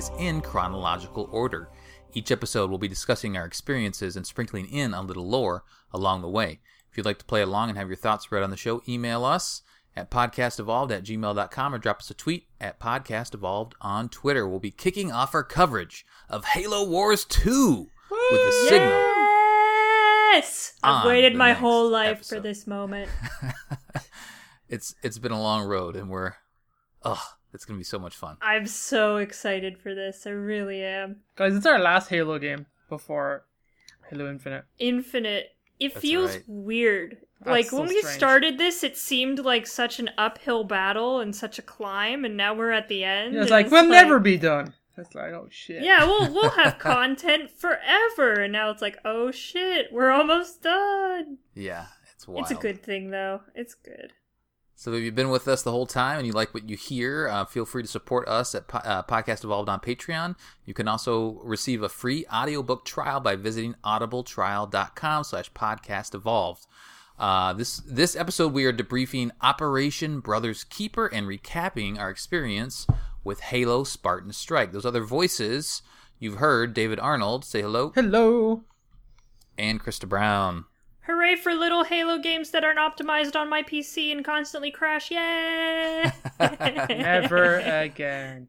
franchise in chronological order. Each episode we'll be discussing our experiences and sprinkling in a little lore along the way. If you'd like to play along and have your thoughts read on the show, email us at podcastevolved at gmail.com or drop us a tweet at podcastevolved on Twitter. We'll be kicking off our coverage of Halo Wars 2 with the signal. Yes! I've waited my whole life for this moment. it's it's been a long road and we're oh it's gonna be so much fun I'm so excited for this. I really am. Guys, it's our last Halo game before Halo Infinite. Infinite. It That's feels right. weird. That's like so when we strange. started this, it seemed like such an uphill battle and such a climb, and now we're at the end. Yeah, it's and like we'll never be done. It's like oh shit. Yeah, we'll we'll have content forever, and now it's like, oh shit, we're almost done. yeah it's wild It's a good thing though. It's good. So if you've been with us the whole time and you like what you hear uh, feel free to support us at po- uh, podcast evolved on patreon you can also receive a free audiobook trial by visiting audibletrial.com slash podcast evolved uh, this this episode we are debriefing Operation Brothers Keeper and recapping our experience with Halo Spartan Strike. Those other voices you've heard David Arnold say hello Hello. and Krista Brown. Hooray for little Halo games that aren't optimized on my PC and constantly crash! Yay! Never again.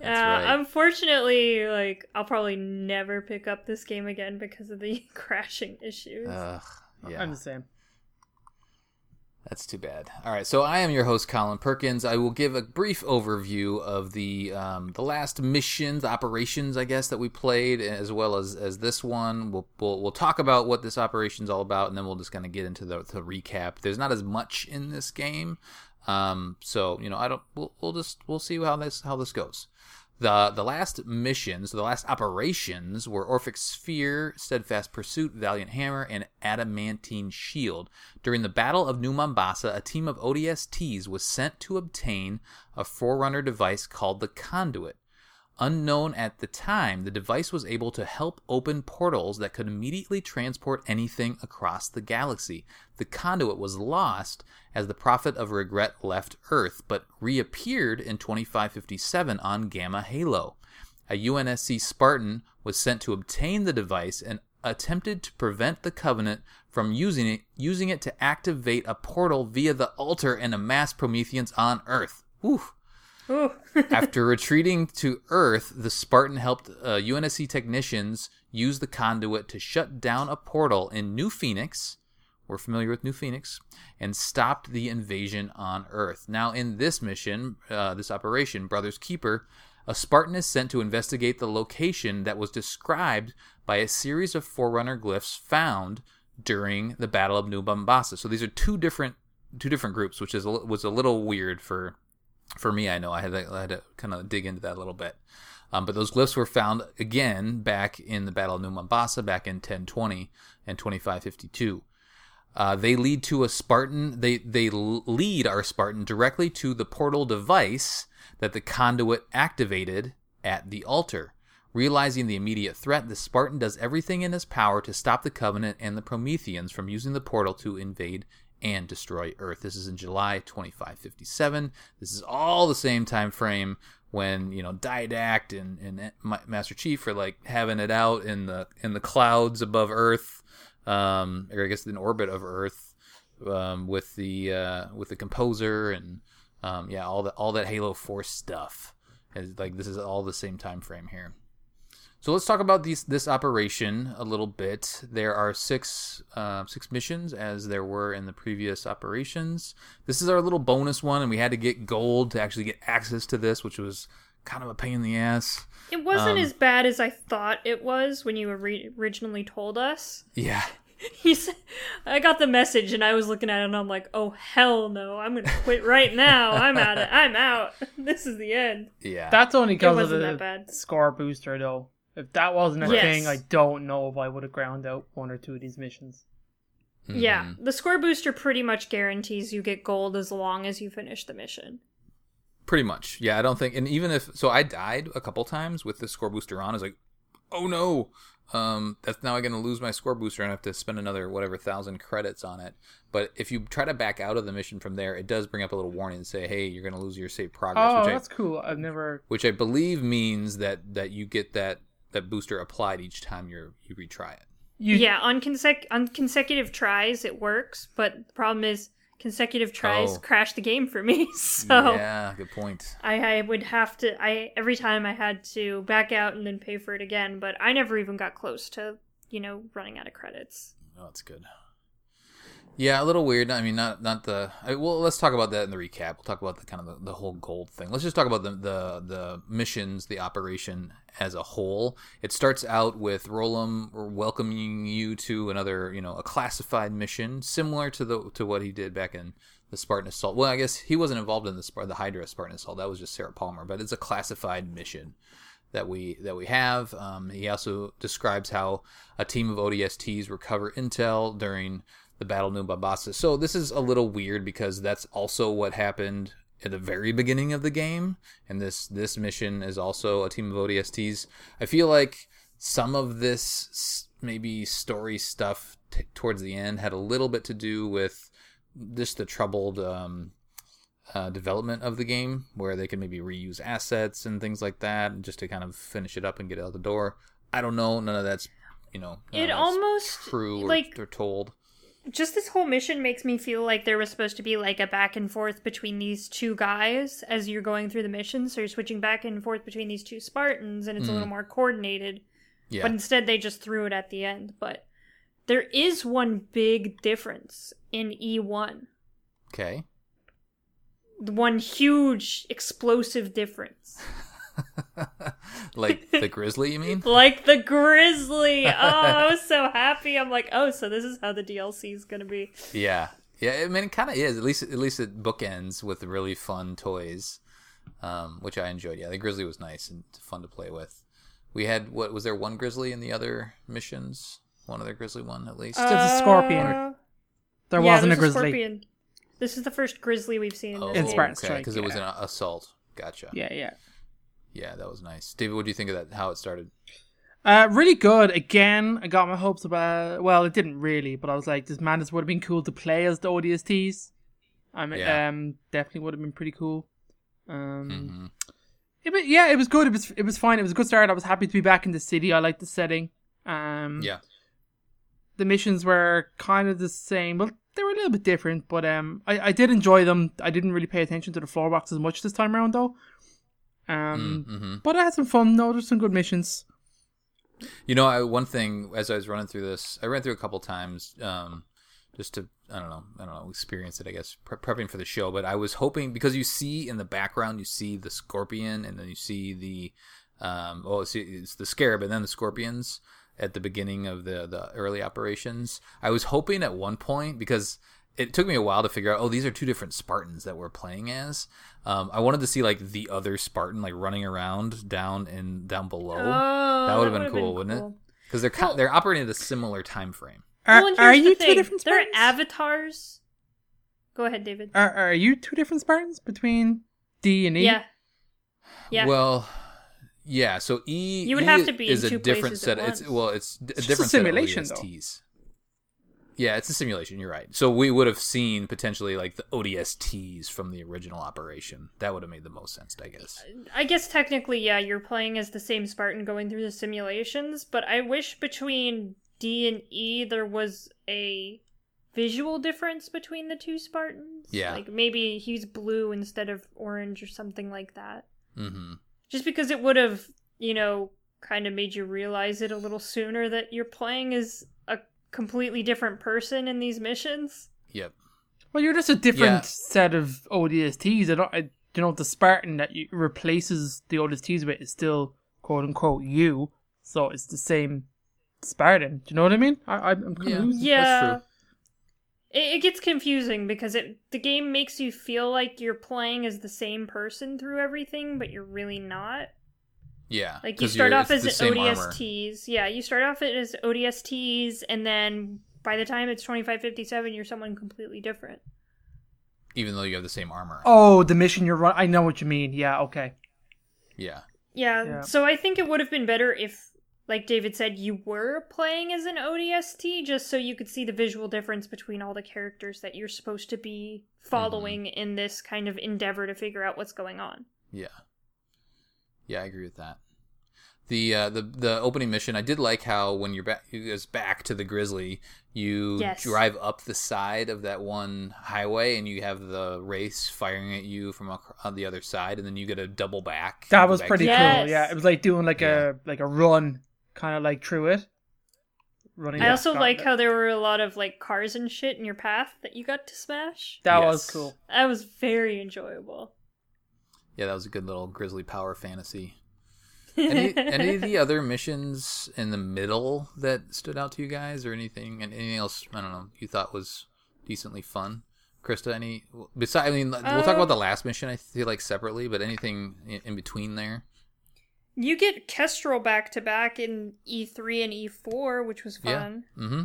That's uh, right. Unfortunately, like I'll probably never pick up this game again because of the crashing issues. Ugh, yeah. I'm the same. That's too bad. All right, so I am your host, Colin Perkins. I will give a brief overview of the um, the last missions, operations, I guess, that we played, as well as as this one. We'll we'll, we'll talk about what this operation's all about, and then we'll just kind of get into the, the recap. There's not as much in this game, um, so you know, I don't. We'll, we'll just we'll see how this how this goes. The the last missions, the last operations were Orphic Sphere, Steadfast Pursuit, Valiant Hammer, and Adamantine Shield. During the Battle of New Mombasa, a team of ODSTs was sent to obtain a Forerunner device called the Conduit. Unknown at the time, the device was able to help open portals that could immediately transport anything across the galaxy. The conduit was lost as the Prophet of Regret left Earth, but reappeared in 2557 on Gamma Halo. A UNSC Spartan was sent to obtain the device and attempted to prevent the Covenant from using it, using it to activate a portal via the altar and amass Prometheans on Earth. Whew. After retreating to Earth, the Spartan helped uh, UNSC technicians use the conduit to shut down a portal in New Phoenix. We're familiar with New Phoenix, and stopped the invasion on Earth. Now, in this mission, uh, this operation, Brothers Keeper, a Spartan is sent to investigate the location that was described by a series of Forerunner glyphs found during the Battle of New Mombasa. So these are two different two different groups, which is was a little weird for for me, I know I had to, I had to kind of dig into that a little bit. Um, but those glyphs were found again back in the Battle of New Mombasa, back in 1020 and 2552. Uh, they lead to a Spartan. They they lead our Spartan directly to the portal device that the conduit activated at the altar. Realizing the immediate threat, the Spartan does everything in his power to stop the Covenant and the Prometheans from using the portal to invade and destroy Earth. This is in July 2557. This is all the same time frame when you know Didact and, and Master Chief are like having it out in the in the clouds above Earth, um, or I guess in orbit of Earth, um, with the uh, with the composer and um, yeah, all that all that Halo 4 stuff. Is like this is all the same time frame here. So let's talk about these this operation a little bit. There are six uh, six missions as there were in the previous operations. This is our little bonus one, and we had to get gold to actually get access to this, which was kind of a pain in the ass. It wasn't Um, as bad as I thought it was when you ori- originally told us. Yeah, He said, I got the message and I was looking at it and I'm like, oh hell no, I'm gonna quit right now. I'm out. Of, I'm out. This is the end. yeah. That's only because of wasn't the that bad. score booster, though. If that wasn't a Yes. thing, I don't know if I would have ground out one or two of these missions. Yeah, Mhm. the score booster pretty much guarantees you get gold as long as you finish the mission. Pretty much. Yeah, I don't think, and even if so, I died a couple times with the score booster on. I was like, oh no, um, that's now I'm going to lose my score booster and I have to spend another whatever thousand credits on it. But if you try to back out of the mission from there, it does bring up a little warning and say, "Hey, you're going to lose your save progress," Oh, which, I, that's cool. I've never. which I believe means that that you get that that booster applied each time you you retry it. You, yeah, on, consec- on consecutive tries it works, but the problem is consecutive tries Oh. crash the game for me. So yeah, good point. I, I would have to I every time I had to back out and then pay for it again, but I never even got close to, you know, running out of credits. Oh, that's good. Yeah, a little weird. I mean, not not the. I, well, let's talk about that in the recap. We'll talk about the kind of the, the whole gold thing. Let's just talk about the, the the missions, the operation as a whole. It starts out with Roland welcoming you to another, you know, a classified mission similar to the to what he did back in the Spartan Assault. Well, I guess he wasn't involved in the the Hydra Spartan Assault. That was just Sarah Palmer, but it's a classified mission that we that we have. Um, he also describes how a team of ODSTs recover intel during the Battle of New. So this is a little weird because that's also what happened at the very beginning of the game, and this this mission is also a team of ODSTs. I feel like some of this maybe story stuff t- towards the end had a little bit to do with just the troubled um, uh, development of the game, where they can maybe reuse assets and things like that, just to kind of finish it up and get it out the door. I don't know. None of that's you know. It almost true or, like or told. Just this whole mission makes me feel like there was supposed to be like a back and forth between these two guys as you're going through the mission. So you're switching back and forth between these two Spartans, and it's a little mm. more coordinated. Yeah. But instead, they just threw it at the end. But there is one big difference in E1. Okay. One huge explosive difference. like the grizzly, you mean? Like the grizzly. Oh, I was so happy. I'm like, oh, so this is how the DLC is gonna be. Yeah. Yeah, I mean, it kind of is. At least, at least it bookends with really fun toys, um, which I enjoyed. Yeah, the grizzly was nice and fun to play with. We had what was there one grizzly in the other missions? One other grizzly one at least. Just a scorpion. Uh, There yeah, wasn't a there's grizzly. scorpion. This is the first grizzly we've seen in oh, In game. Spartan okay, Strike, because it was an assault. Gotcha. Yeah, yeah. Yeah, that was nice. David, what do you think of that? How it started? Uh, really good. Again, I got my hopes about. Well, it didn't really, but I was like, this man, this would have been cool to play as the ODSTs. I mean, Yeah. um, definitely would have been pretty cool. Um, hmm it, yeah, it was good. It was it was fine. It was a good start. I was happy to be back in the city. I liked the setting. Um, Yeah. the missions were kind of the same. Well, they were a little bit different, but um, I, I did enjoy them. I didn't really pay attention to the floor box as much this time around, though. Um, hmm but I had some fun. No, there's some good missions. You know, I, one thing as I was running through this, I ran through a couple times, um, just to I don't know, I don't know, experience it. I guess pre- prepping for the show, but I was hoping because you see in the background, you see the scorpion, and then you see the, um, oh, it's, it's the scarab, and then the scorpions at the beginning of the the early operations. I was hoping at one point because it took me a while to figure out. Oh, these are two different Spartans that we're playing as. Um, I wanted to see like the other Spartan like running around down and down below. Oh, That would've been cool, wouldn't it? because they're kind they're operating at a similar time frame. Are, well, and are you the two thing. different They're avatars. Go ahead, David. Are, are you two different Spartans between D and E? Yeah. Yeah. Well, yeah. So E You would E have to be in is a different set. at It's well, it's d- a just a different simulation, set though. of ODSTs. Yeah, it's a simulation. You're right. So we would have seen potentially like the ODSTs from the original operation. That would have made the most sense, I guess. I guess technically, yeah, you're playing as the same Spartan going through the simulations, but I wish between D and E there was a visual difference between the two Spartans. Yeah. Like maybe he's blue instead of orange or something like that. Mm-hmm. Just because it would have, you know, kind of made you realize it a little sooner that you're playing as completely different person in these missions. Yep. Well, you're just a different Yeah. set of ODSTs. I don't. I, you know, the Spartan that you, replaces the ODSTs with is still quote unquote you. So it's the same Spartan. Do you know what I mean? I, I, I'm Yeah. confused. Yeah. true. It, it gets confusing because it the game makes you feel like you're playing as the same person through everything, but you're really not. Yeah. Like you start off as the same armor. ODSTs. Yeah, you start off as ODSTs, and then by the time it's twenty five fifty seven, you're someone completely different. even though you have the same armor. Oh, the mission you're run. I know what you mean. Yeah. Okay. Yeah. Yeah, Yeah. so I think it would have been better if like David said, you were playing as an ODST just so you could see the visual difference between all the characters that you're supposed to be mm-hmm. following in this kind of endeavor to figure out what's going on. Yeah. Yeah, I agree with that. The uh, the the opening mission, I did like how when you're back, you goes back to the Grizzly, you Yes. drive up the side of that one highway, and you have the Wraith firing at you from ac- on the other side, and then you get a double back. That was back pretty to- Yes. cool. Yeah, it was like doing like a like a run, kind of like through it. Running. I up also like Gauntlet. how there were a lot of like cars and shit in your path that you got to smash. that Yes. was cool. That was very enjoyable. Yeah, that was a good little Grizzly power fantasy. Any any of the other missions in the middle that stood out to you guys, or anything? And anything else? I don't know. You thought was decently fun, Krista? Any besides? I mean, we'll talk Uh, about the last mission. I feel like separately, but anything in, in between there? You get Kestrel back to back in E3 and E4, which was fun. Mm-hmm.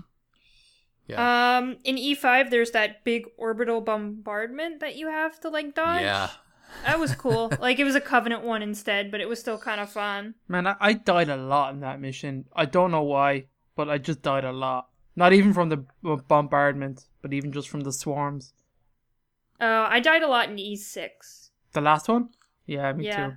Yeah. Um, in E5, there's that big orbital bombardment that you have to like dodge. yeah. That was cool. like it was a Covenant one instead, but it was still kind of fun. Man, I, I died a lot in that mission. I don't know why, but I just died a lot. Not even from the b- bombardment, but even just from the swarms. Uh, I died a lot in E6. The last one? Yeah, me Yeah. too.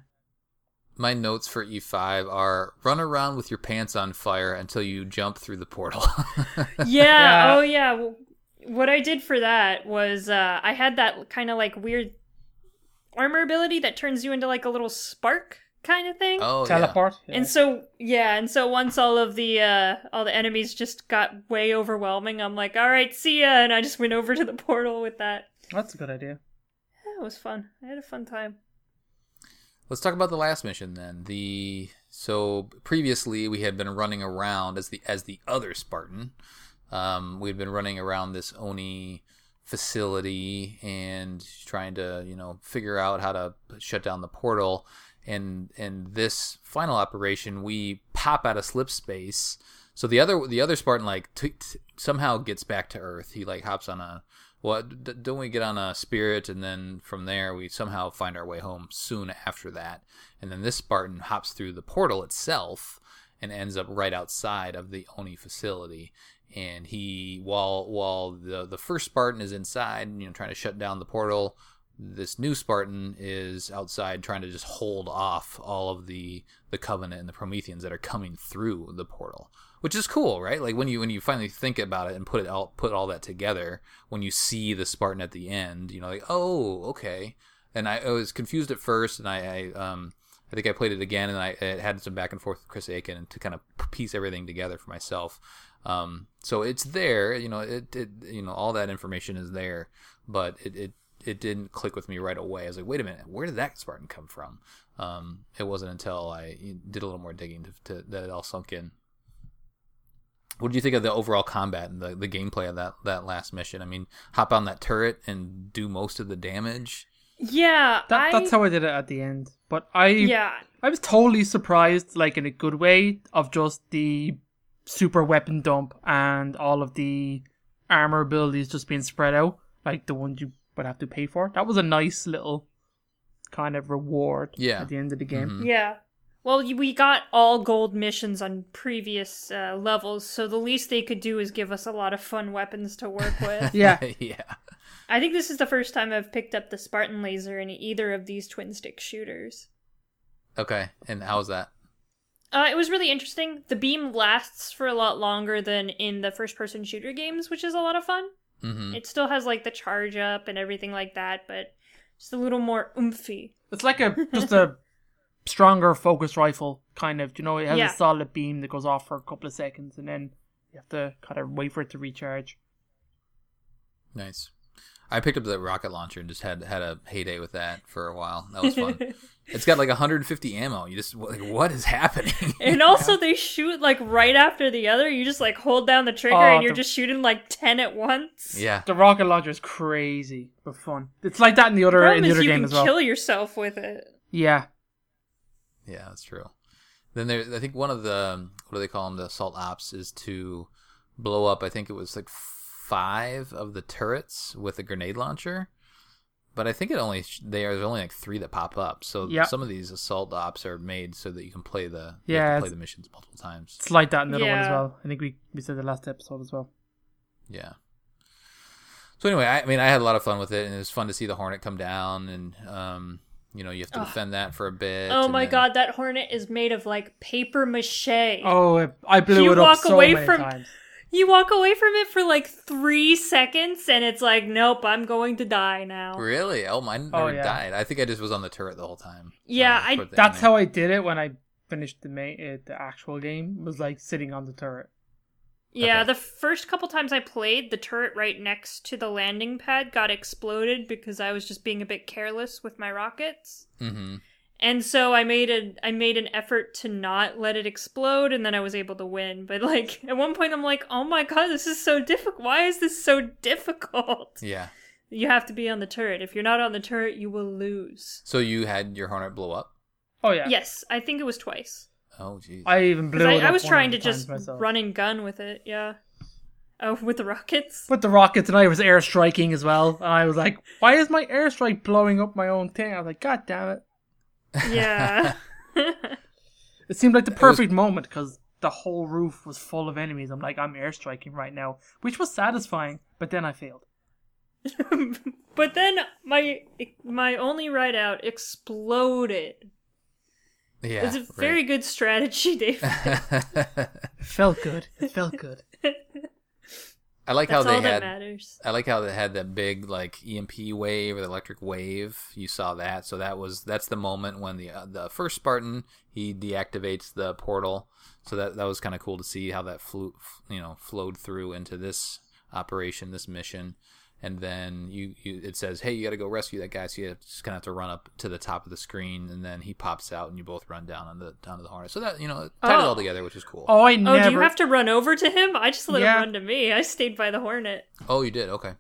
My notes for E5 are run around with your pants on fire until you jump through the portal. Yeah. Yeah. Oh yeah. Well, what I did for that was uh, I had that kind of like weird armor ability that turns you into like a little spark kind of thing. oh. Teleport? Yeah. And so yeah, and so once all of the uh all the enemies just got way overwhelming, I'm like, all right, see ya, and I just went over to the portal with that. That's a good idea. Yeah, it was fun. I had a fun time. Let's talk about the last mission then. The so previously we had been running around as the as the other Spartan. Um, we'd been running around this ONI facility and trying to you know figure out how to shut down the portal. And and this final operation, we pop out of slip space. So the other the other Spartan like t- t- somehow gets back to Earth. He like hops on a well, d- don't we get on a spirit, and then from there we somehow find our way home soon after that, and then this Spartan hops through the portal itself and ends up right outside of the ONI facility. And he, while while the the first Spartan is inside, you know, trying to shut down the portal, this new Spartan is outside trying to just hold off all of the the Covenant and the Prometheans that are coming through the portal which is cool, right? Like when you when you finally think about it and put it all put all that together, when you see the Spartan at the end, you know, like oh, okay. And I, I was confused at first, and I, I um I think I played it again, and I had some back and forth with Chris Aiken to kind of piece everything together for myself. Um, so it's there, you know, it, it you know all that information is there, but it, it it didn't click with me right away. I was like, wait a minute, where did that Spartan come from? Um, it wasn't until I did a little more digging to, to that it all sunk in. What did you think of the overall combat and the, the gameplay of that, that last mission? I mean, hop on that turret and do most of the damage. Yeah, That, I, That's how I did it at the end. But I yeah, I was totally surprised, like in a good way, of just the super weapon dump and all of the armor abilities just being spread out, like the ones you would have to pay for. That was a nice little kind of reward Yeah. at the end of the game. Mhm. yeah. Well, we got all gold missions on previous uh, levels, so the least they could do is give us a lot of fun weapons to work with. Yeah. yeah. I think this is the first time I've picked up the Spartan laser in either of these twin stick shooters. Okay. And how's that? Uh, it was really interesting. The beam lasts for a lot longer than in the first person shooter games, which is a lot of fun. Mm-hmm. It still has like the charge up and everything like that, but just a little more oomphy. It's like a just a stronger focus rifle kind of. You know, it has Yeah. a solid beam that goes off for a couple of seconds, and then you have to kind of wait for it to recharge. Nice. I picked up the rocket launcher and just had had a heyday with that for a while. That was fun. it's got like 150 ammo. You just like, what is happening? And also, they shoot like right after the other. You just like hold down the trigger Oh, and you're the- just shooting like 10 at once. yeah. The rocket launcher is crazy but fun. It's like that in the other Problem in the is other you game can as well. kill yourself with it. Yeah, Yeah, that's true. Then there, I think one of the what do they call them? The assault ops is to blow up. I think it was like five of the turrets with a grenade launcher. but I think it only there's only like three that pop up. So Yeah. some of these assault ops are made so that you can play the Yeah, have to it's- play the missions multiple times. It's like that in the other one as well. I think we we said the last episode as well. Yeah. So anyway, I, I mean, I had a lot of fun with it, and it was fun to see the Hornet come down, and um, you know, you have to Ugh. defend that for a bit. Oh my then- god, that hornet is made of like paper mache. Oh, I- I blew You it up walk so away many from- times. You walk away from it for like three seconds, and it's like, nope, I'm going to die now. Really? Oh, mine Oh, never yeah. died. I think I just was on the turret the whole time. Yeah, I- That's ending. how I did it when I finished the main uh, the actual game. Was like sitting on the turret. Yeah, Okay. the first couple times I played, the turret right next to the landing pad got exploded because I was just being a bit careless with my rockets. Mm-hmm. And so I made a I made an effort to not let it explode and then I was able to win. But like at one point I'm like, "Oh my god, this is so difficult. Why is this so difficult?" Yeah. You have to be on the turret. If you're not on the turret, you will lose. So you had your Hornet blow up? Oh yeah. Yes, I think it was twice. Oh, jeez. I even blew Cuz I, it I was trying to just myself. run and gun with it. Yeah. Oh, with the rockets? with the rockets, and I was airstriking as well. And I was like, "Why is my airstrike blowing up my own thing?" I was like, "God damn it!" Yeah. It seemed like the was- perfect moment because the whole roof was full of enemies. I'm like, I'm airstriking right now, which was satisfying. But then I failed. but then my my only ride out exploded. yeah. it's a very good strategy, Dave. right. It felt good. It felt good. I like how That's all they had. matters. I like how they had that big like EMP wave or the electric wave. You saw that, so that was that's the moment when the uh, the first Spartan he deactivates the portal. So that that was kind of cool to see how that flew, you know, flowed through into this operation, this mission. And then you, you it says, "Hey, you got to go rescue that guy." So you just kind of have to run up to the top of the screen, and then he pops out, and you both run down on the down to the hornet. So that you know, it tied it all Oh. together, which is cool. Oh, I never... Oh, do you have to run over to him? I just let Yeah. him run to me. I stayed by the hornet. Oh, you did, okay.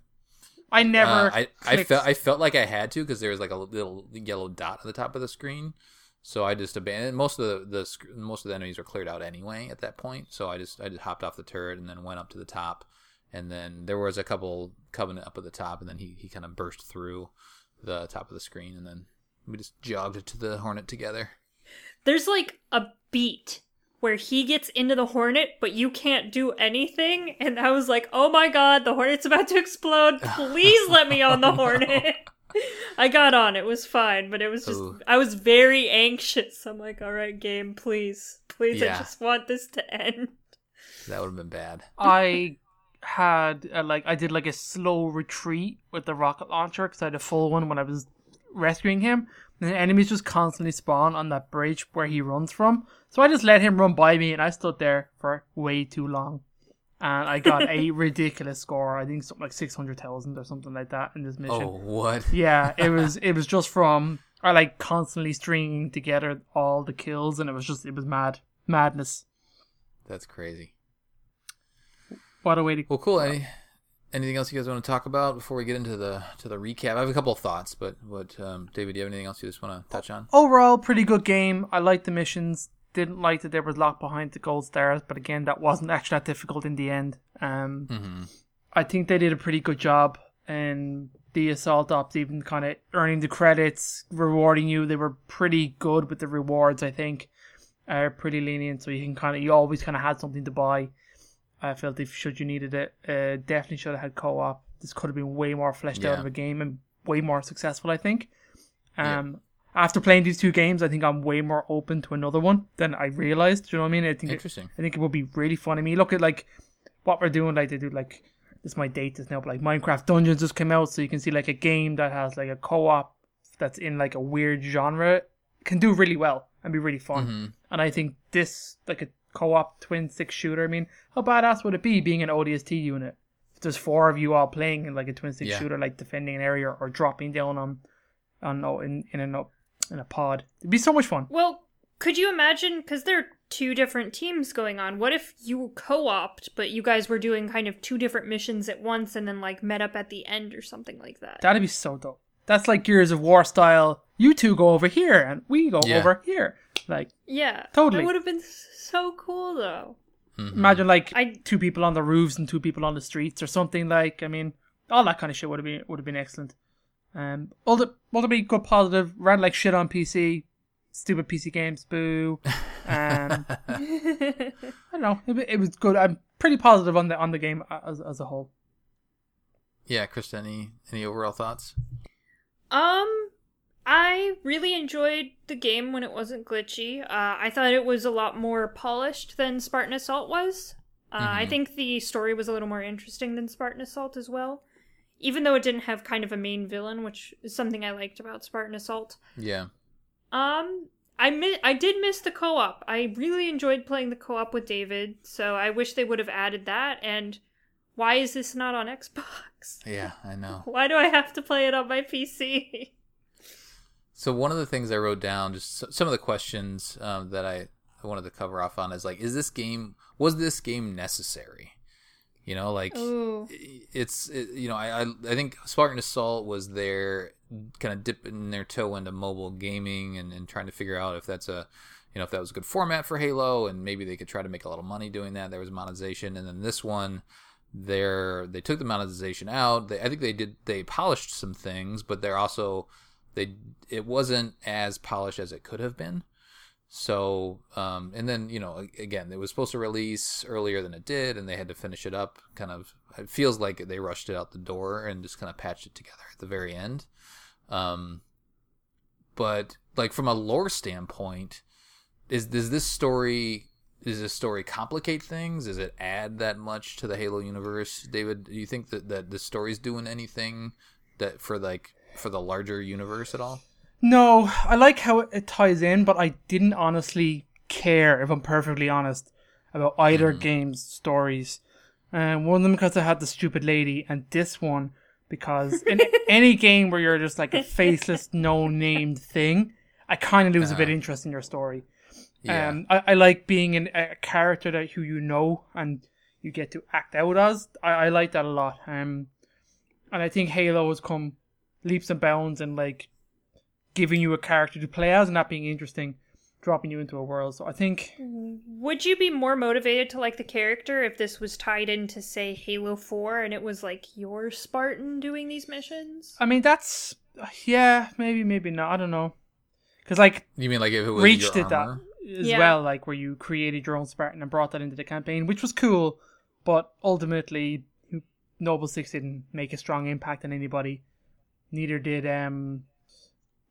I never. Uh, I, I felt I felt like I had to because there was like a little yellow dot at the top of the screen, so I just abandoned. Most of the, the most of the enemies were cleared out anyway at that point, so I just I just hopped off the turret and then went up to the top, and then there was a couple covenant up at the top, and then he he kind of burst through the top of the screen, and then we just jogged to the hornet together. There's like a beat where he gets into the hornet, but you can't do anything. And I was like, oh my god, the hornet's about to explode. Please let me on the hornet. I got on. It was fine, but it was just, Ooh. I was very anxious. I'm like, all right, game, please. Please, Yeah. I just want this to end. That would have been bad. I had uh, like I did like a slow retreat with the rocket launcher because I had a full one when I was rescuing him. And the enemies just constantly spawn on that bridge where he runs from. So I just let him run by me, and I stood there for way too long. And I got a ridiculous score. I think something like six hundred thousand or something like that in this mission. Oh, what? Yeah, it was it was just from I like constantly stringing together all the kills, and it was just it was mad madness. That's crazy. What a way to Well, cool. Any, anything else you guys want to talk about before we get into the to the recap? I have a couple of thoughts, but what um, David, do you have anything else you just want to touch on? overall pretty good game. I liked the missions. Didn't like that there was locked behind the gold stars, but again, that wasn't actually that difficult in the end. Um, Mm-hmm. I think they did a pretty good job, and the assault ops even kind of earning the credits, rewarding you. They were pretty good with the rewards. I think are pretty lenient, so you can kind of you always kind of had something to buy. I felt if should you needed it, uh, definitely should have had co-op. This could have been way more fleshed out of a game and way more successful. I think. Yeah. Um, after playing these two games, I think I'm way more open to another one than I realized. Do you know what I mean? I think it, Interesting. I think it would be really fun. I mean, look at like what we're doing. Like they do like this My date is now, but like Minecraft Dungeons just came out, so you can see like a game that has like a co-op that's in like a weird genre can do really well and be really fun. hmm And I think this like a co-op twin stick shooter. I mean, how badass would it be being an ODST unit? If there's four of you all playing in like a twin stick Yeah. shooter, like defending an area or dropping down on on oh, in in an in a pod. It'd be so much fun. Well, could you imagine? Because there are two different teams going on. What if you co opt, but you guys were doing kind of two different missions at once and then like met up at the end or something like that? That'd be so dope. That's like Gears of War style. You two go over here and we go Yeah. over here. Like yeah. Totally. It would have been so cool though. hmm imagine like I- two people on the roofs and two people on the streets or something like. I mean, all that kind of shit would have been would have been excellent. Um, ulti- ultimately good positive. Ran like shit on PC. Stupid PC games, boo. Um, I don't know. It, it was good. I'm pretty positive on the on the game as as a whole. Yeah, Krista, any any overall thoughts? Um, I really enjoyed the game when it wasn't glitchy. Uh, I thought it was a lot more polished than Spartan Assault was. Uh, I Mhm. think the story was a little more interesting than Spartan Assault as well. Even though it didn't have kind of a main villain, which is something I liked about Spartan Assault. Yeah. Um, I mi- I did miss the co-op. I really enjoyed playing the co-op with David, so I wish they would have added that. And why is this not on Xbox? Yeah, I know. Why do I have to play it on my PC? So one of the things I wrote down, just some of the questions um, that I, wanted to cover off on is like, is this game was this game necessary? You know, like Ooh. it's it, you know I, I I think Spartan Assault was there kind of dipping their toe into mobile gaming and, and trying to figure out if that's a you know if that was a good format for Halo and maybe they could try to make a little money doing that. There was monetization, and then this one, they're they took the monetization out. They, I think they did they polished some things, but they're also they it wasn't as polished as it could have been. So, um, and then you know, again, it was supposed to release earlier than it did, and they had to finish it up. Kind of, it feels like they rushed it out the door and just kind of patched it together at the very end. Um, but like from a lore standpoint, is does this story does this story complicate things? Does it add that much to the Halo universe, David? Do you think that that the story's doing anything that for like for the larger universe at all? No, I like how it, it ties in, but I didn't honestly care, if I'm perfectly honest, about either game's stories. Um, one of them because I had the stupid lady, and this one because in any game where you're just like a faceless, no named thing, I kind of lose a bit of interest in your story. Yeah. Um, I, I like being in a character that who you know and you get to act out as. I, I like that a lot. Um, and I think Halo has come leaps and bounds and like giving you a character to play as and that being interesting, dropping you into a world. So I think Would you be more motivated to like the character if this was tied into, say, Halo 4 and it was like your Spartan doing these missions? I mean that's yeah maybe maybe not I don't know because like You mean like if it was Reach your did that as Yeah. well, like where you created your own Spartan and brought that into the campaign, which was cool, but ultimately Noble Six didn't make a strong impact on anybody. Neither did um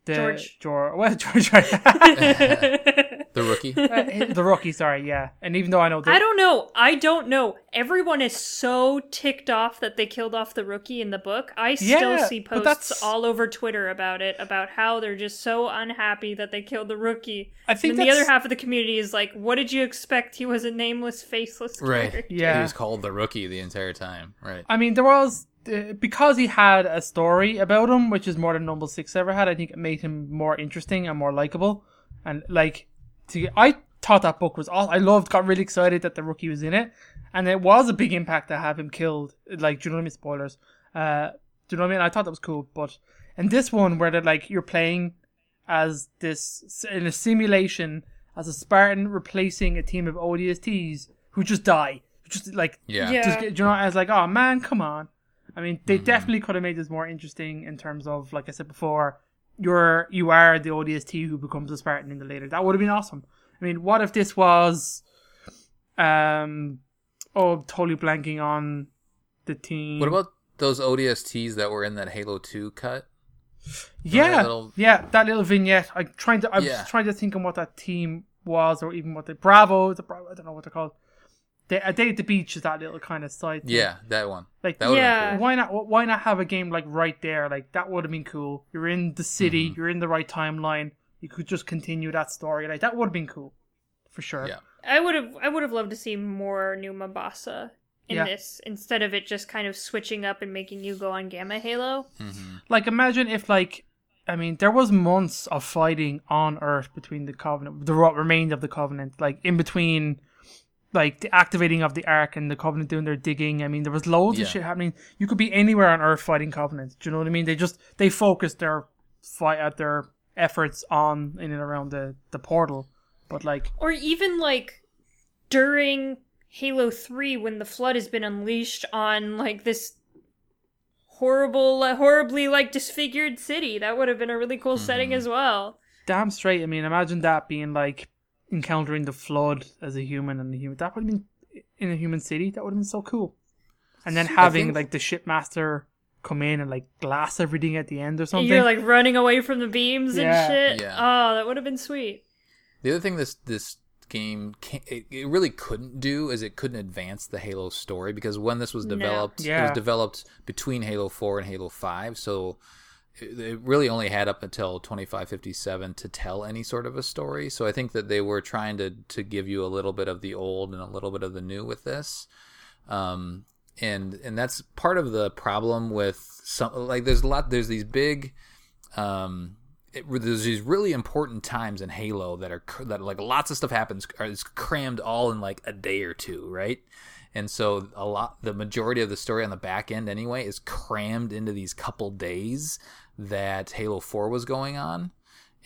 the George. George well George right. The rookie. Uh, the rookie, sorry, yeah. And even though I know that I don't know. I don't know. Everyone is so ticked off that they killed off the rookie in the book. I still Yeah, see posts that's- all over Twitter about it, about how they're just so unhappy that they killed the rookie. I think and the other half of the community is like, "What did you expect? He was a nameless, faceless Right. character." Yeah. He was called the rookie the entire time. Right. I mean, there was because he had a story about him, which is more than Noble Six ever had. I think it made him more interesting and more likable. And like, to, I thought that book was awesome. I loved, got really excited that the rookie was in it, and it was a big impact to have him killed. Like, do you know what I mean? Spoilers. Uh, do you know what I mean? I thought that was cool. But in this one, where they're like you're playing as this in a simulation as a Spartan replacing a team of ODSTs who just die, just like Yeah. Just get, you know, I was like, oh man, come on. I mean, they definitely could have made this more interesting in terms of, like I said before, you're you are the ODST who becomes a Spartan in the later. That would have been awesome. I mean, what if this was, um, oh, totally blanking on the team. What about those ODSTs that were in that Halo 2 cut? yeah, that little- yeah, that little vignette? I'm trying to, I Yeah. was trying to think of what that team was, or even what the Bravo, the Bravo, I don't know what they're called. They, a day at the beach is that little kind of side. thing. Yeah, that one. Like That Yeah. cool. why not why not have a game like right there like that would have been cool you're in the city Mm-hmm. you're in the right timeline you could just continue that story like that would have been cool for sure Yeah. I would have I would have loved to see more new Mombasa in Yeah. this instead of it just kind of switching up and making you go on Gamma Halo. like imagine if like i mean there was months of fighting on earth between the covenant the what remained of the covenant like in between like the activating of the ark and the covenant doing their digging i mean there was loads Yeah. of shit happening you could be anywhere on earth fighting covenant do you know what i mean they just they focused their fight at their efforts on in and around the the portal but like Or even like during Halo 3 when the flood has been unleashed on like this horrible, uh, horribly like disfigured city. That would have been a really cool setting as well. Damn straight. I mean, imagine that being like encountering the flood as a human and a human. That would have been in a human city. That would have been so cool. And then having think- like the shipmaster come in and like glass everything at the end or something. You're like running away from the beams Yeah. and shit. Yeah. Oh, that would have been sweet. The other thing this this game can it, it really couldn't do is it couldn't advance the Halo story because when this was No. developed, it was developed between Halo 4 and Halo 5, so it, really only had up until 2557 to tell any sort of a story. So I think that they were trying to to give you a little bit of the old and a little bit of the new with this. Um and and that's part of the problem with some like there's a lot there's these big um it, there's these really important times in Halo that are that like lots of stuff happens is crammed all in like a day or two, right? And so a lot the majority of the story on the back end anyway is crammed into these couple days that Halo 4 was going on.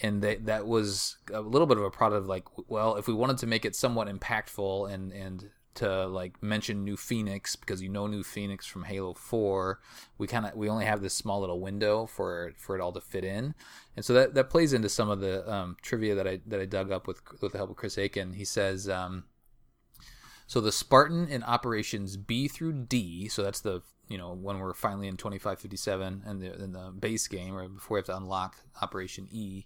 And that that was a little bit of a product of like, well, if we wanted to make it somewhat impactful and and to like mention New Phoenix because you know New Phoenix from Halo 4, we kind of we only have this small little window for for it all to fit in, and so that that plays into some of the um, trivia that I that I dug up with with the help of Chris Aiken. He says. Um, so the Spartan in operations B through D, so that's the you know when we're finally in 2557 and the in the base game, or before we have to unlock Operation E.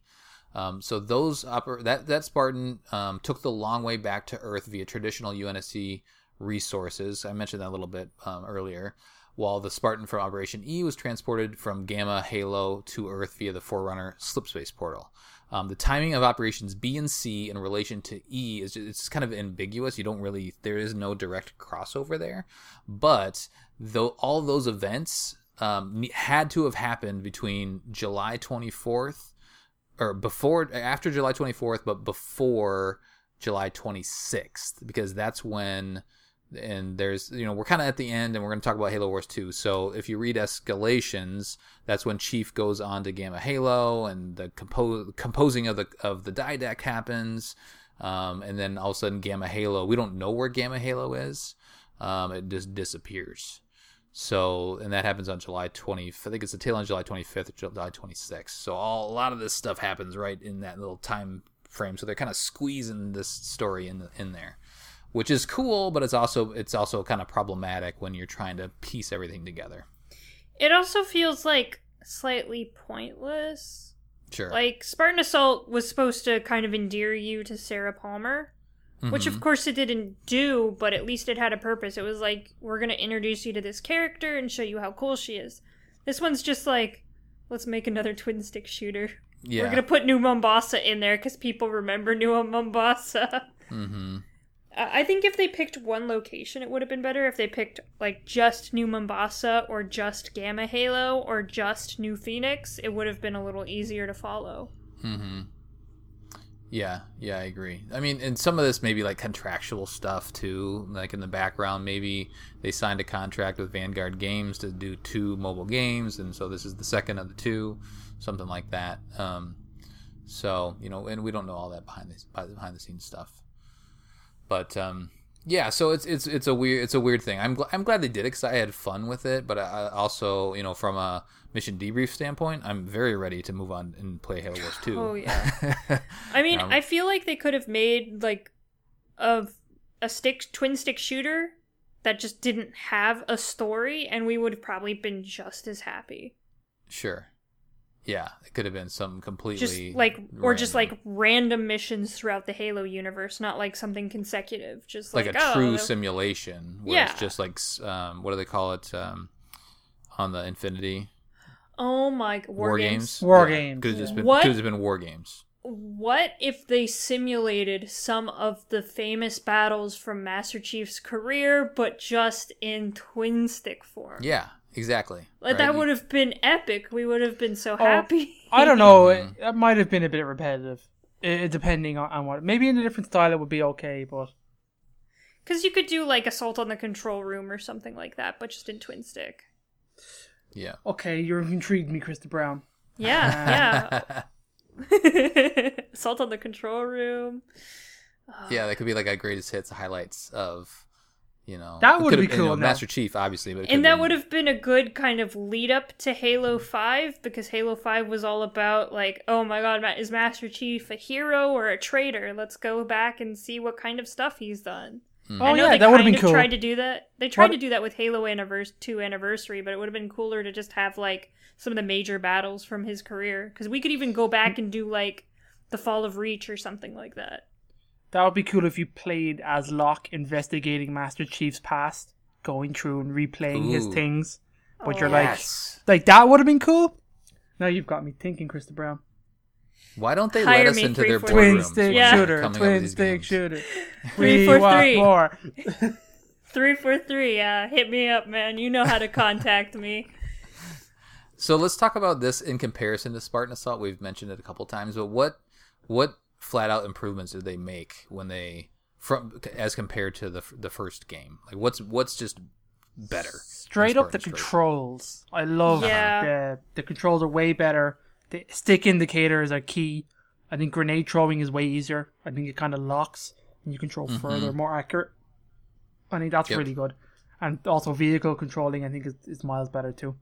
Um, so those oper- that that Spartan um, took the long way back to Earth via traditional UNSC resources. I mentioned that a little bit um, earlier. While the Spartan from Operation E was transported from Gamma Halo to Earth via the Forerunner slipspace portal. Um, the timing of operations B and C in relation to E is just, it's kind of ambiguous. You don't really there is no direct crossover there, but though all those events um, had to have happened between July 24th or before after July 24th, but before July 26th because that's when and there's you know we're kind of at the end and we're going to talk about halo wars 2 so if you read escalations that's when chief goes on to gamma halo and the compo- composing of the of the Didact happens. Um, and then all of a sudden gamma halo we don't know where gamma halo is. Um, it just disappears. So and that happens on july 20 i think it's the tail end of july 25th or july 26th so all, a lot of this stuff happens right in that little time frame. So they're kind of squeezing this story in the, in there which is cool, but it's also it's also kind of problematic when you're trying to piece everything together. It also feels like slightly pointless. Sure. Like Spartan Assault was supposed to kind of endear you to Sarah Palmer, which of Mhm. course it didn't do, but at least it had a purpose. It was like we're going to introduce you to this character and show you how cool she is. This one's just like let's make another twin stick shooter. yeah. We're going to put New Mombasa in there cuz people remember New Mombasa. mm-hmm. I think if they picked one location, it would have been better. If they picked like just New Mombasa or just Gamma Halo or just New Phoenix, it would have been a little easier to follow. Mm-hmm. Yeah, yeah, I agree. I mean, and some of this maybe like contractual stuff too. Like in the background, maybe they signed a contract with Vanguard Games to do two mobile games, and so this is the second of the two, something like that. Um, so you know, and we don't know all that behind the behind the scenes stuff. But um, yeah, so it's it's it's a weird it's a weird thing. I'm gl- I'm glad they did it because I had fun with it. But I, I also you know from a mission debrief standpoint, I'm very ready to move on and play Halo Wars 2. Oh, yeah. I mean, Um, I feel like they could have made like of a stick twin stick shooter that just didn't have a story, and we would have probably been just as happy. sure. Yeah, it could have been something completely Just like, or just like random missions throughout the Halo universe, not like something consecutive. Just like, like, a oh, true the- simulation where Yeah. it's just like um, what do they call it um, on the Infinity Oh my war, games. War games, Could have just been What? could have been war games. What if they simulated some of the famous battles from Master Chief's career, but just in twin stick form? Yeah, exactly. Like, right? that would have been epic. We would have been so Oh, happy. I don't know. Mhm. It, it might have been a bit repetitive, uh, depending on, on what. Maybe in a different style it would be okay, but Because you could do like Assault on the Control Room or something like that, but just in twin stick. yeah. okay, you've intrigued me, Krista Brown. Yeah, yeah. Assault on the Control Room. yeah, that could be like a greatest hits highlights of You know, That would could've be been, you cool, know. Master Chief, obviously, but And that would have been a good kind of lead up to Halo 5 because Halo 5 was all about, like, oh my god, is Master Chief a hero or a traitor? Let's go back and see what kind of stuff he's done. Hmm. Oh I know yeah, they that would have been of cool. tried to do that. They tried What- to do that with Halo Annivers- 2 Anniversary, but it would have been cooler to just have, like, some of the major battles from his career. Because we could even go back and do, like, the Fall of Reach or something like that. That would be cool if you played as Locke investigating Master Chief's past, going through and replaying his things. But Oh, you're Yes. like, like that would have been cool. Now you've got me thinking, Krista Brown. Why don't they Hire let us me into three their Twin stick Yeah. shooter, coming up with twin stick games? shooter. Three We for want three. more. 343, uh, hit me up, man. You know how to contact me. So let's talk about this in comparison to Spartan Assault. We've mentioned it a couple times, but what what flat out improvements did they make when they from as compared to the the first game? Like what's what's just better? Straight up the Spartan's first? controls. I love Yeah. the the controls are way better. The stick indicators are key. I think grenade throwing is way easier. I think it kind of locks and you control mm-hmm. further, more accurate. I think that's Yep. really good. And also vehicle controlling, I think is, is miles better too.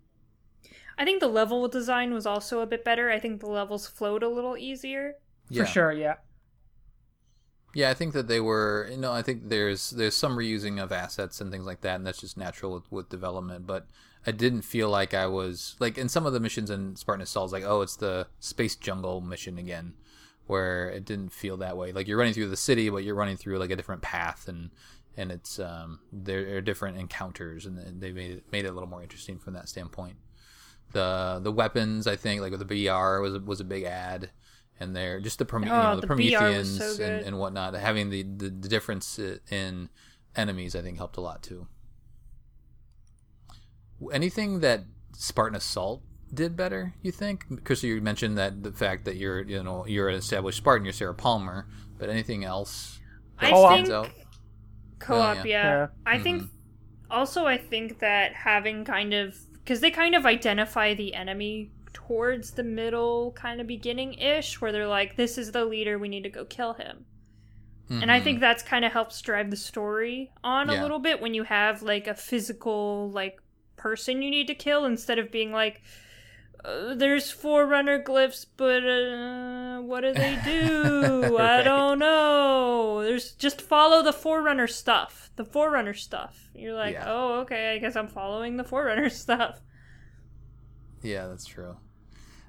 I think the level design was also a bit better. I think the levels flowed a little easier. Yeah. For sure, yeah. Yeah, I think that they were. You know, I think there's there's some reusing of assets and things like that, and that's just natural with, with development. But I didn't feel like I was like in some of the missions in Spartan Assault, like oh, it's the space jungle mission again, where it didn't feel that way. Like you're running through the city, but you're running through like a different path, and and it's um there are different encounters, and they made it made it a little more interesting from that standpoint. The the weapons, I think, like with the BR was a, was a big ad and they're just the, Prome- you Oh, know, the, the Prometheans so and, and whatnot. Having the, the, the difference in enemies, I think, helped a lot too. Anything that Spartan Assault did better, you think? Because you mentioned that the fact that you're, you know, you're an established Spartan, you're Sarah Palmer, but anything else I Co-op. think out? co-op, Oh, yeah. yeah. Yeah. I mm-hmm. think also I think that having kind of because they kind of identify the enemy towards the middle kind of beginning ish where they're like this is the leader we need to go kill him. And i think that's kind of helps drive the story on a little bit when you have like a physical like person you need to kill instead of being like uh, there's forerunner glyphs but uh, what do they do? I don't know. There's just follow the forerunner stuff the forerunner stuff. You're like Yeah. oh okay i guess i'm following the forerunner stuff. Yeah, that's true.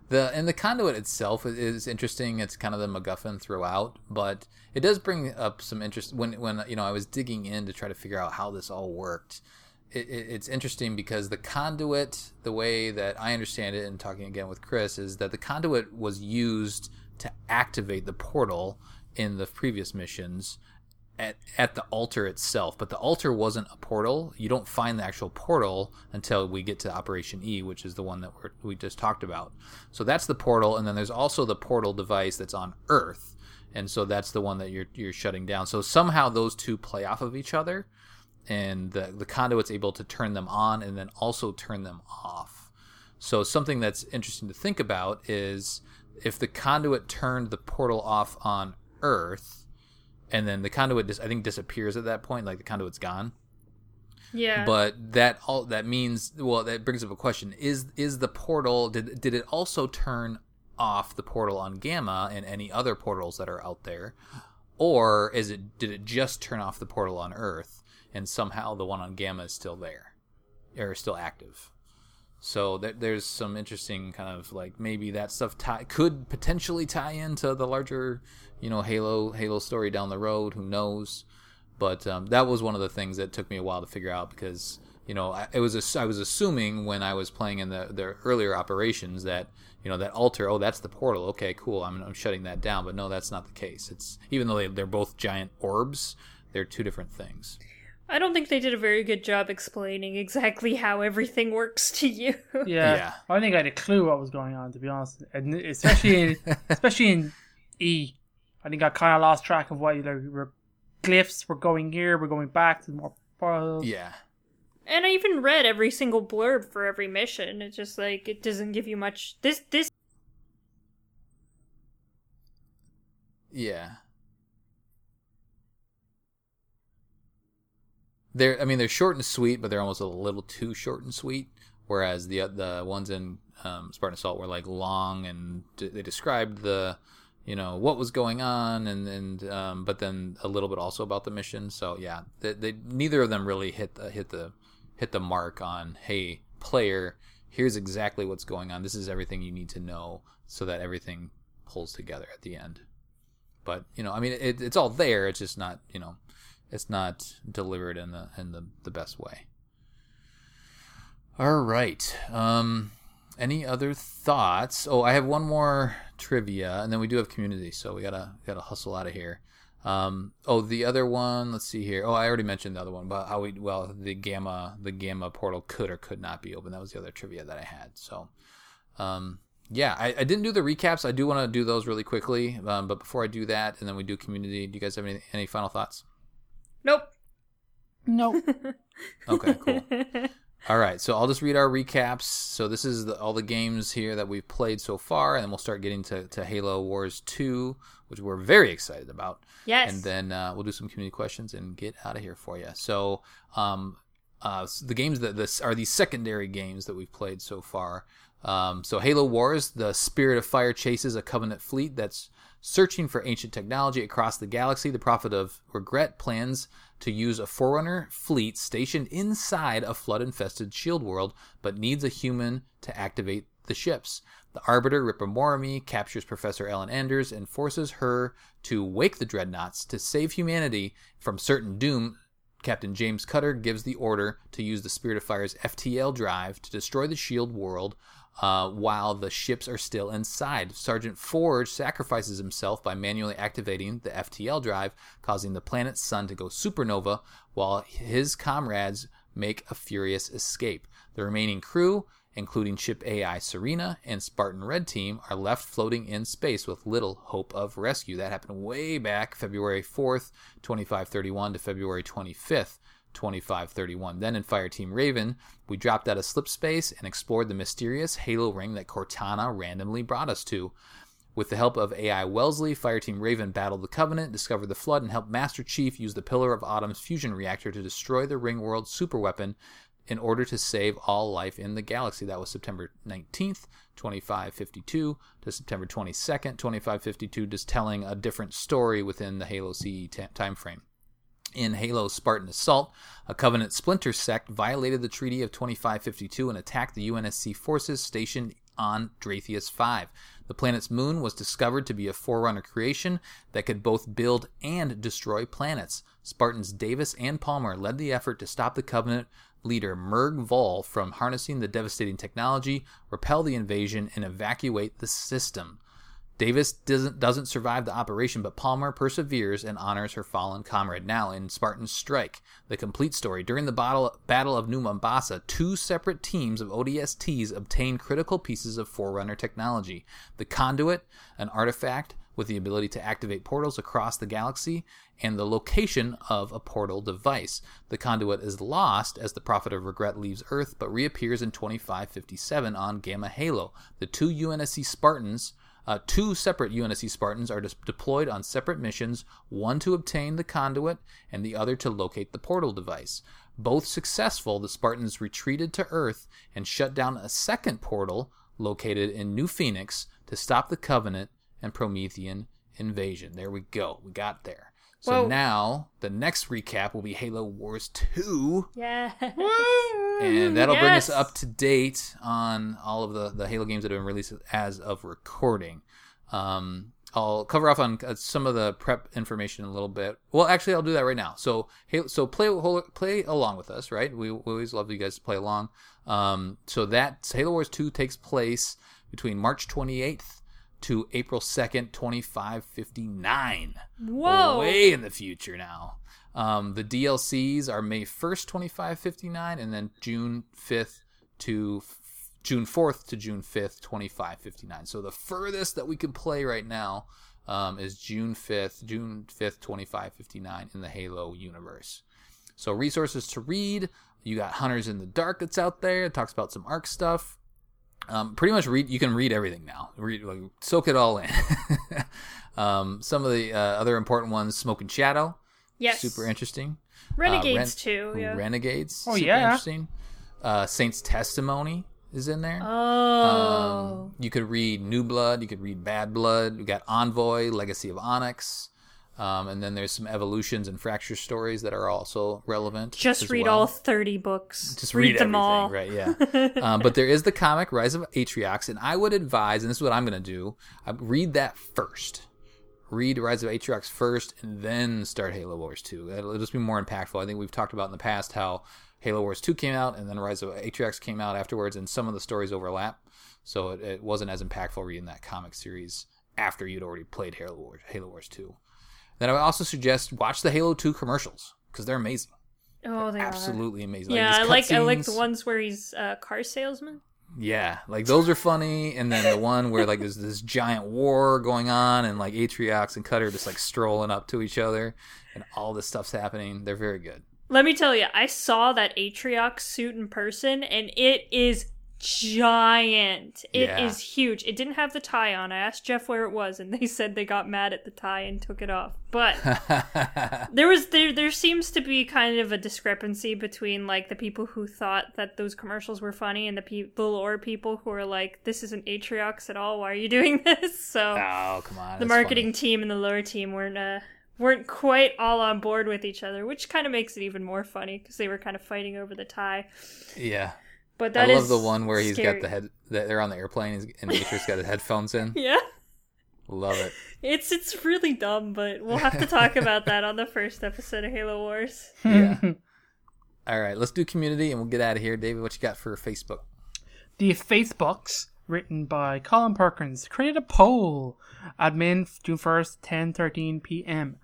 The and the conduit itself is, interesting. It's kind of the MacGuffin throughout, but it does bring up some interest when when you know I was digging in to try to figure out how this all worked. It, it, it's interesting because the conduit, the way that I understand it, and talking again with Chris, is that the conduit was used to activate the portal in the previous missions at, at the altar itself, but the altar wasn't a portal. You don't find the actual portal until we get to Operation E, which is the one that we just talked about. So that's the portal, and then there's also the portal device that's on Earth, and so that's the one that you're you're shutting down. So somehow those two play off of each other, and the the conduit's able to turn them on and then also turn them off. So something that's interesting to think about is if the conduit turned the portal off on Earth and then the conduit dis- I think disappears at that point, like the conduit's gone. yeah But that all that means well, that brings up a question: is is the portal did did it also turn off the portal on Gamma and any other portals that are out there, or is it did it just turn off the portal on Earth and somehow the one on Gamma is still there, or still active? So th- there's some interesting kind of like maybe that stuff tie- could potentially tie into the larger, you know, Halo Halo story down the road. Who knows? But um, that was one of the things that took me a while to figure out because you know I, it was ass- I was assuming when I was playing in the the earlier operations that you know that altar oh that's the portal. Okay cool. I'm, I'm shutting that down. But no that's not the case. It's even though they, they're both giant orbs they're two different things i don't think they did a very good job explaining exactly how everything works to you Yeah. Yeah. I don't think I had a clue what was going on, to be honest. And especially in especially in E, I think I kind of lost track of what like, we're, glyphs. We're going here. We're going back to more portals. yeah And I even read every single blurb for every mission. It's just like it doesn't give you much. This this yeah they're I mean they're short and sweet, but they're almost a little too short and sweet. Whereas the the ones in um, Spartan Assault were like long and d- they described the you know what was going on and and um, but then a little bit also about the mission. So yeah, they, they neither of them really hit the hit the hit the mark on hey player here's exactly what's going on. This is everything you need to know so that everything pulls together at the end. But you know, I mean, it, it's all there. It's just not you know, it's not delivered in the in the the best way. All right. Um, any other thoughts? Oh, I have one more trivia, and then we do have community, so we gotta gotta hustle out of here. Um, oh, the other one. Let's see here. Oh, I already mentioned the other one, but how we well the gamma the gamma portal could or could not be open. That was the other trivia that I had. So, um, yeah, I, I didn't do the recaps. I do want to do those really quickly. Um, but before I do that, and then we do community. Do you guys have any any final thoughts? Nope. Nope. Okay, cool. All right, so I'll just read our recaps. So this is the, all the games here that we've played so far, and then we'll start getting to, to Halo Wars 2, which we're very excited about. Yes. And then uh, we'll do some community questions and get out of here for you. So um, uh, the games that this are these secondary games that we've played so far. Um, so Halo Wars, the Spirit of Fire chases a Covenant fleet that's searching for ancient technology across the galaxy. The Prophet of Regret plans to use a Forerunner fleet stationed inside a flood-infested shield world, but needs a human to activate the ships. The Arbiter, Ripa 'Moramee, captures Professor Ellen Anders and forces her to wake the Dreadnoughts to save humanity from certain doom. Captain James Cutter gives the order to use the Spirit of Fire's FTL drive to destroy the shield world uh, while the ships are still inside. Sergeant Forge sacrifices himself by manually activating the FTL drive, causing the planet's sun to go supernova, while his comrades make a furious escape. The remaining crew, including ship AI Serina and Spartan Red Team, are left floating in space with little hope of rescue. That happened way back February 4th, 2531 to February 25th. 2531. Then in Fireteam Raven, we dropped out of slip space and explored the mysterious Halo ring that Cortana randomly brought us to. With the help of AI Wellesley, Fireteam Raven battled the Covenant, discovered the Flood, and helped Master Chief use the Pillar of Autumn's fusion reactor to destroy the Ring World superweapon in order to save all life in the galaxy. That was September 19th, 2552 to September 22nd, 2552, just telling a different story within the Halo CE t- timeframe. In Halo Spartan Assault, a Covenant splinter sect violated the Treaty of 2552 and attacked the UNSC forces stationed on Draetheus 5. The planet's moon was discovered to be a Forerunner creation that could both build and destroy planets. Spartans Davis and Palmer led the effort to stop the Covenant leader Merg Vol from harnessing the devastating technology, repel the invasion, and evacuate the system. Davis doesn't doesn't survive the operation, but Palmer perseveres and honors her fallen comrade. Now in Spartan Strike, the complete story. During the battle, battle of New Mombasa, two separate teams of ODSTs obtain critical pieces of Forerunner technology. The Conduit, an artifact with the ability to activate portals across the galaxy, and the location of a portal device. The conduit is lost as the Prophet of Regret leaves Earth, but reappears in 2557 on Gamma Halo. The two UNSC Spartans uh, two separate UNSC Spartans are deployed on separate missions, one to obtain the conduit and the other to locate the portal device. Both successful, the Spartans retreated to Earth and shut down a second portal located in New Phoenix to stop the Covenant and Promethean invasion. There we go. We got there. So Whoa. now the next recap will be Halo Wars 2 Yeah. and that'll bring us up to date on all of the, the Halo games that have been released as of recording. Um, I'll cover off on uh, some of the prep information in a little bit. Well, actually, I'll do that right now. So, Halo, so play play along with us, right? We, we always love you guys to play along. Um, so that Halo Wars Two takes place between March 28th to April 2nd, 2559 Whoa. way in the future now. Um, the DLCs are May 1st, 2559, and then June 5th to f- June 4th to June 5th, 2559. So the furthest that we can play right now um, is June 5th, June 5th, 2559 in the Halo universe. So resources to read. You got Hunters in the Dark that's out there. It talks about some Ark stuff. Um, pretty much read. You can read everything now. Read, like, soak it all in. um, some of the uh, other important ones: Smoke and Shadow, Yes. super interesting. Renegades Ren- too. Yeah. Renegades. Oh, super yeah. interesting. Uh, Saint's Testimony is in there. oh. Um, you could read New Blood. You could read Bad Blood. We got Envoy, Legacy of Onyx, um, and then there's some evolutions and fracture stories that are also relevant. Just read well. all thirty books. Just read, them all. right? Yeah. um, but there is the comic Rise of Atriox, and I would advise, and this is what I'm going to do: I read that first. Read Rise of Atriox first, and then start Halo Wars 2. It'll just be more impactful. I think we've talked about in the past how Halo Wars 2 came out, and then Rise of Atriox came out afterwards, and some of the stories overlap. So it, it wasn't as impactful reading that comic series after you'd already played Halo Wars, Halo Wars 2. Then I would also suggest watch the Halo 2 commercials because they're amazing. Oh, they are. Absolutely amazing. Yeah, I these like I like the ones where he's a car salesman. Yeah, like those are funny, and then the one where like there's this giant war going on, and like Atriox and Cutter just like strolling up to each other, and all this stuff's happening. They're very good. Let me tell you, I saw that Atriox suit in person, and it is giant. It is Yeah. huge. It didn't have the tie on. I asked Jeff where it was, and they said they got mad at the tie and took it off. But there was there there seems to be kind of a discrepancy between like the people who thought that those commercials were funny and the people the lore people who are like, this isn't Atriox at all. Why are you doing this? So oh come on, the marketing funny. team and the lore team weren't uh, weren't quite all on board with each other, which kind of makes it even more funny because they were kind of fighting over the tie. Yeah, But that I is love the one where he's scary. got the head. They're on the airplane, he's, and Atriox got his headphones in. Yeah, Love it. it's it's really dumb, but we'll have to talk about that on the first episode of Halo Wars. Yeah. All right, let's do community, and we'll get out of here. David, what you got for Facebook? The Facebooks, written by Colin Perkins, created a poll. Admin, June 1st, 10.13 p.m.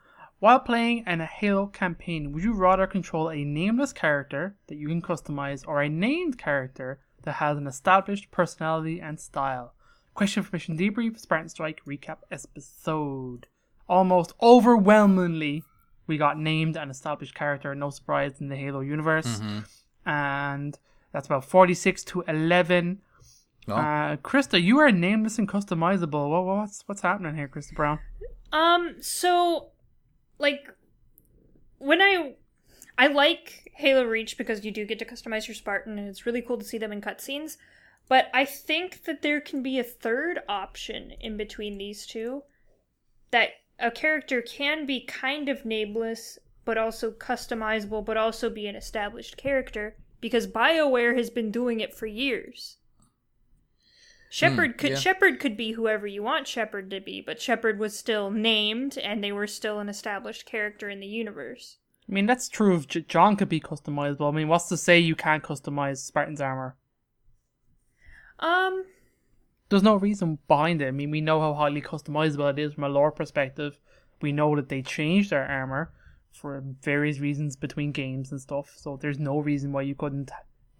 While playing in a Halo campaign, would you rather control a nameless character that you can customize or a named character that has an established personality and style? Question for Mission Debrief, Spartan Strike recap episode. Almost overwhelmingly, we got named and established character, no surprise in the Halo universe. And that's about 46 to 11. Oh, Uh, Krista, you are nameless and customizable. What, what's what's happening here, Krista Brown? Um, so like when I I like Halo Reach because you do get to customize your Spartan and it's really cool to see them in cutscenes. But I think that there can be a third option in between these two that a character can be kind of nameless but also customizable but also be an established character because BioWare has been doing it for years. Shepard could yeah. Shepard could be whoever you want Shepard to be, but Shepard was still named and they were still an established character in the universe. I mean, that's true. If J- John could be customizable. I mean, what's to say you can't customize Spartan's armor? Um There's no reason behind it. I mean, we know how highly customizable it is from a lore perspective. We know that they changed their armor for various reasons between games and stuff. So there's no reason why you couldn't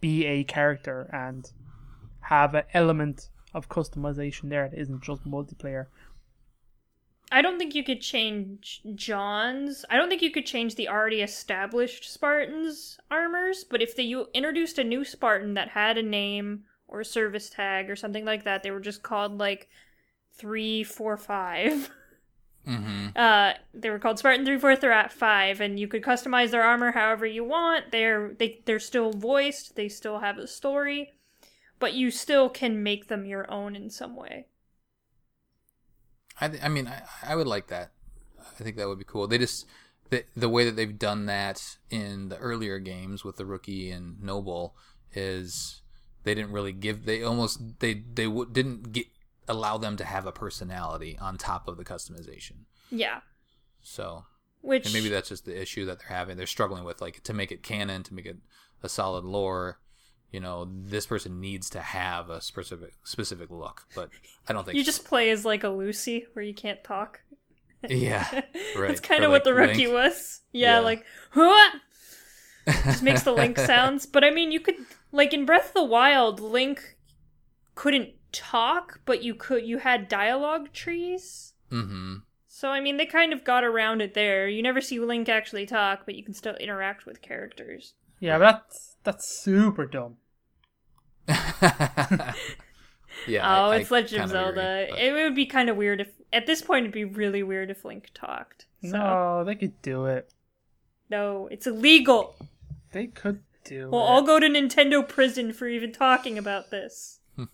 be a character and have an element of customization there that isn't just multiplayer. I don't think you could change John's. I don't think you could change the already established Spartans' armors, but if they, you introduced a new Spartan that had a name or a service tag or something like that, they were just called like three, four, five. mm-hmm. Uh, they were called Spartan three, four, th- five, and you could customize their armor however you want. They're they they're still voiced. They still have a story, but you still can make them your own in some way. I, th- I mean, I, I would like that. I think that would be cool. They just the the way that they've done that in the earlier games with the rookie and noble is they didn't really give. They almost they they w- didn't get allow them to have a personality on top of the customization. Yeah, So which and maybe that's just the issue that they're having. They're struggling with like to make it canon, to make it a solid lore. You know, this person needs to have a specific specific look, but I don't think You just play as like a Lucy where you can't talk. yeah, right. That's kind Or, of what the rookie Link. was. Yeah, Yeah. like huh? just makes the Link sounds. But I mean, you could like in Breath of the Wild, Link couldn't talk, but you could. You had dialogue trees. Mm-hmm. So I mean, they kind of got around it there. You never see Link actually talk, but you can still interact with characters. Yeah, but that's that's super dumb. yeah. oh, I- I it's Legend of kind agree, Zelda. but- It would be kind of weird if at this point it'd be really weird if Link talked. So. No, they could do it. No, it's illegal. They could do. We'll it. all go to Nintendo prison for even talking about this.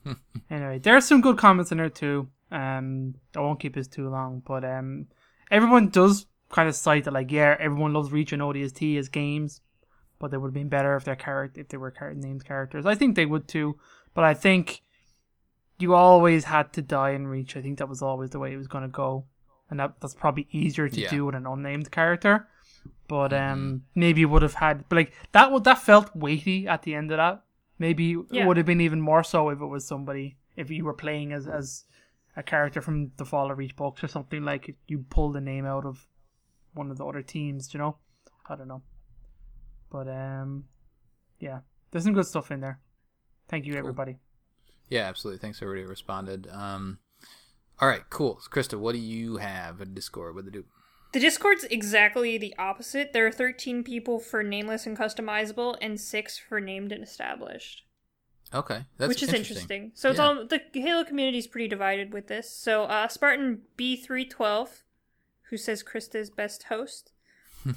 Anyway, there are some good comments in there too. Um, I won't keep this too long, but um, everyone does kind of cite that like, yeah, everyone loves Reach and ODST as games, but they would have been better if their character if they were char- named characters. I think they would too, but I think you always had to die in Reach. I think that was always the way it was going to go, and that that's probably easier to Yeah. do with an unnamed character. But um, maybe you would have had, but like that would that felt weighty at the end of that. Maybe Yeah. it would have been even more so if it was somebody if you were playing as as a character from the Fall of Reach books or something like it. you pull the name out of one of the other teams. You know, I don't know, but um, yeah, there's some good stuff in there. Thank you, everybody. Yeah, absolutely. Thanks everybody who responded. Um, all right, cool. So, Krista, what do you have in Discord? What to do? The Discord's exactly the opposite. There are 13 people for nameless and customizable, and 6 for named and established. Okay, that's which is interesting. So it's Yeah. all the Halo community is pretty divided with this. So uh, Spartan B three twelve, who says Krista's best host,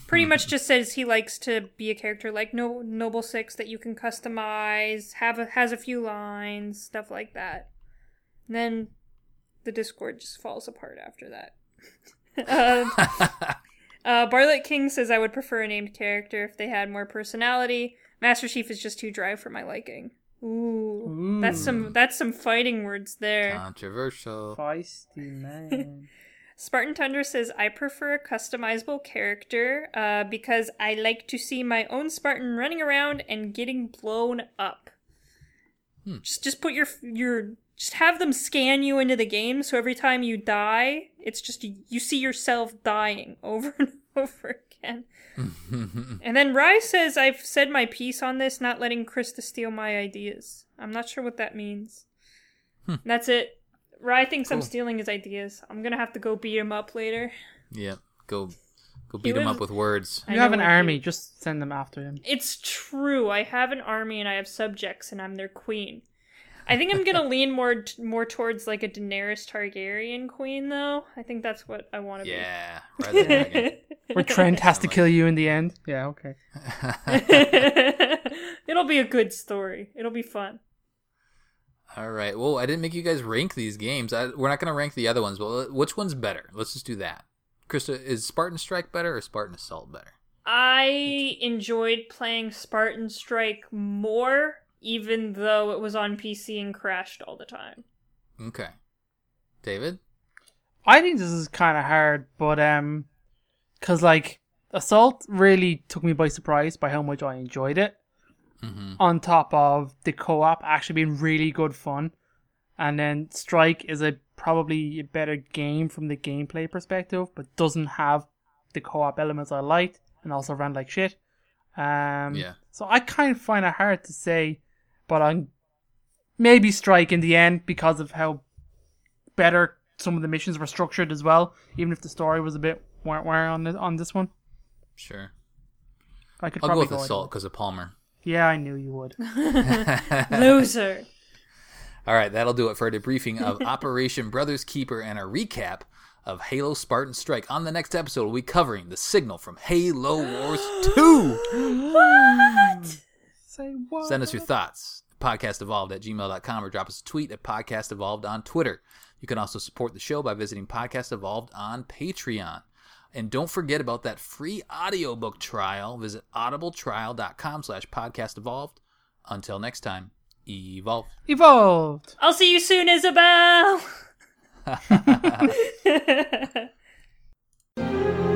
pretty much just says he likes to be a character like no- Noble Six that you can customize, have a, has a few lines, stuff like that. And then the Discord just falls apart after that. um, uh, Barlet King says I would prefer a named character if they had more personality. Master Chief is just too dry for my liking. Ooh, that's some that's some fighting words there. Controversial. Feisty man. Spartan Tundra says I prefer a customizable character uh, because I like to see my own Spartan running around and getting blown up. Hmm. Just just put your your just have them scan you into the game so every time you die, it's just you see yourself dying over and over again. And then Rye says, I've said my piece on this, not letting Krista steal my ideas. I'm not sure what that means. That's it. Rye thinks I'm stealing his ideas. I'm gonna have to go beat him up later. yeah, go go beat him up with words. You have an what you- army, just send them after him. It's true. I have an army and I have subjects, and I'm their queen. I think I'm gonna lean more more towards like a Daenerys Targaryen queen, though. I think that's what I want to be. Yeah, ride the dragon. be. Where Trent has to kill you in the end. Yeah, okay. It'll be a good story. It'll be fun. All right. Well, I didn't make you guys rank these games. I, we're not going to rank the other ones, but which one's better? Let's just do that. Krista, is Spartan Strike better or Spartan Assault better? I enjoyed playing Spartan Strike more, even though it was on PC and crashed all the time. Okay. David? I think this is kind of hard, but um, cause like Assault really took me by surprise by how much I enjoyed it. Mm-hmm. On top of the co-op actually being really good fun, and then Strike is a probably a better game from the gameplay perspective, but doesn't have the co-op elements I liked, and also ran like shit. Um, Yeah. So I kind of find it hard to say, but I'm maybe Strike in the end because of how better some of the missions were structured as well. Even if the story was a bit wah on this, on this one, Sure. I could I'll go with with Assault because of Palmer. Yeah, I knew you would. Loser. All right, that'll do it for a debriefing of Operation Brothers Keeper and a recap of Halo Spartan Strike. On the next episode, we'll be covering the signal from Halo Wars 2. what? Say what? Send us your thoughts. Podcastevolved at gmail.com or drop us a tweet at Podcast Evolved on Twitter. You can also support the show by visiting Podcast Evolved on Patreon. And don't forget about that free audiobook trial. Visit audibletrial.com slash podcast evolved. Until next time, evolve. Evolved. I'll see you soon, Isabel.